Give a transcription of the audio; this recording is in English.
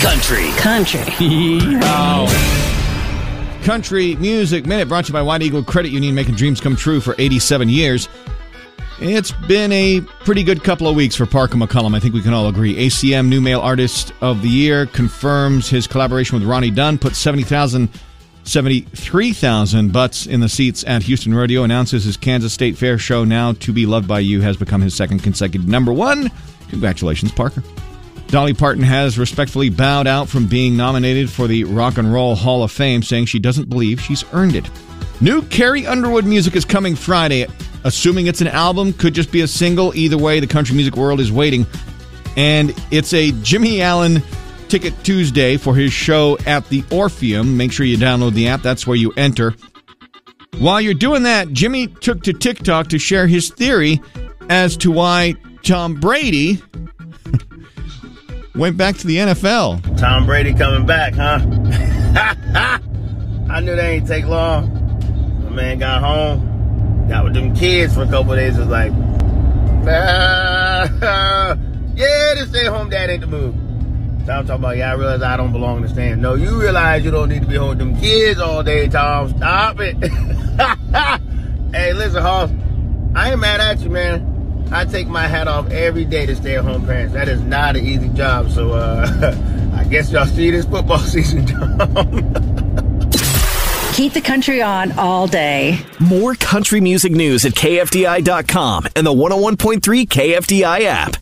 country. Country. Country Music Minute brought to you by White Eagle Credit Union, making dreams come true for 87 years. It's been a pretty good couple of weeks for Parker McCollum. I think we can all agree. ACM New Male Artist of the Year confirms his collaboration with Ronnie Dunn, put 70,000, 73,000 butts in the seats at Houston Rodeo, announces his Kansas State Fair show, Now to Be Loved by You, has become his second consecutive number one. Congratulations, Parker. Dolly Parton has respectfully bowed out from being nominated for the Rock and Roll Hall of Fame, saying she doesn't believe she's earned it. New Carrie Underwood music is coming Friday. Assuming it's an album, could just be a single. Either way, the country music world is waiting. And it's a Jimmy Allen Ticket Tuesday for his show at the Orpheum. Make sure you download the app, that's where you enter. While you're doing that, Jimmy took to TikTok to share his theory as to why Tom Brady went back to the NFL. Tom Brady coming back, huh? I knew they ain't take long. My man got home, got with them kids for a couple days. Was like, yeah, the stay home dad ain't the move. So I'm talking about, yeah, I realize I don't belong to stand. No, you realize you don't need to be home with them kids all day, Tom. Stop it. hey, listen, Hoss, I ain't mad at you, man. I take my hat off every day to stay at home parents. That is not an easy job. So uh, I guess y'all see this football season, Keep the country on all day. More country music news at KFDI.com and the 101.3 KFDI app.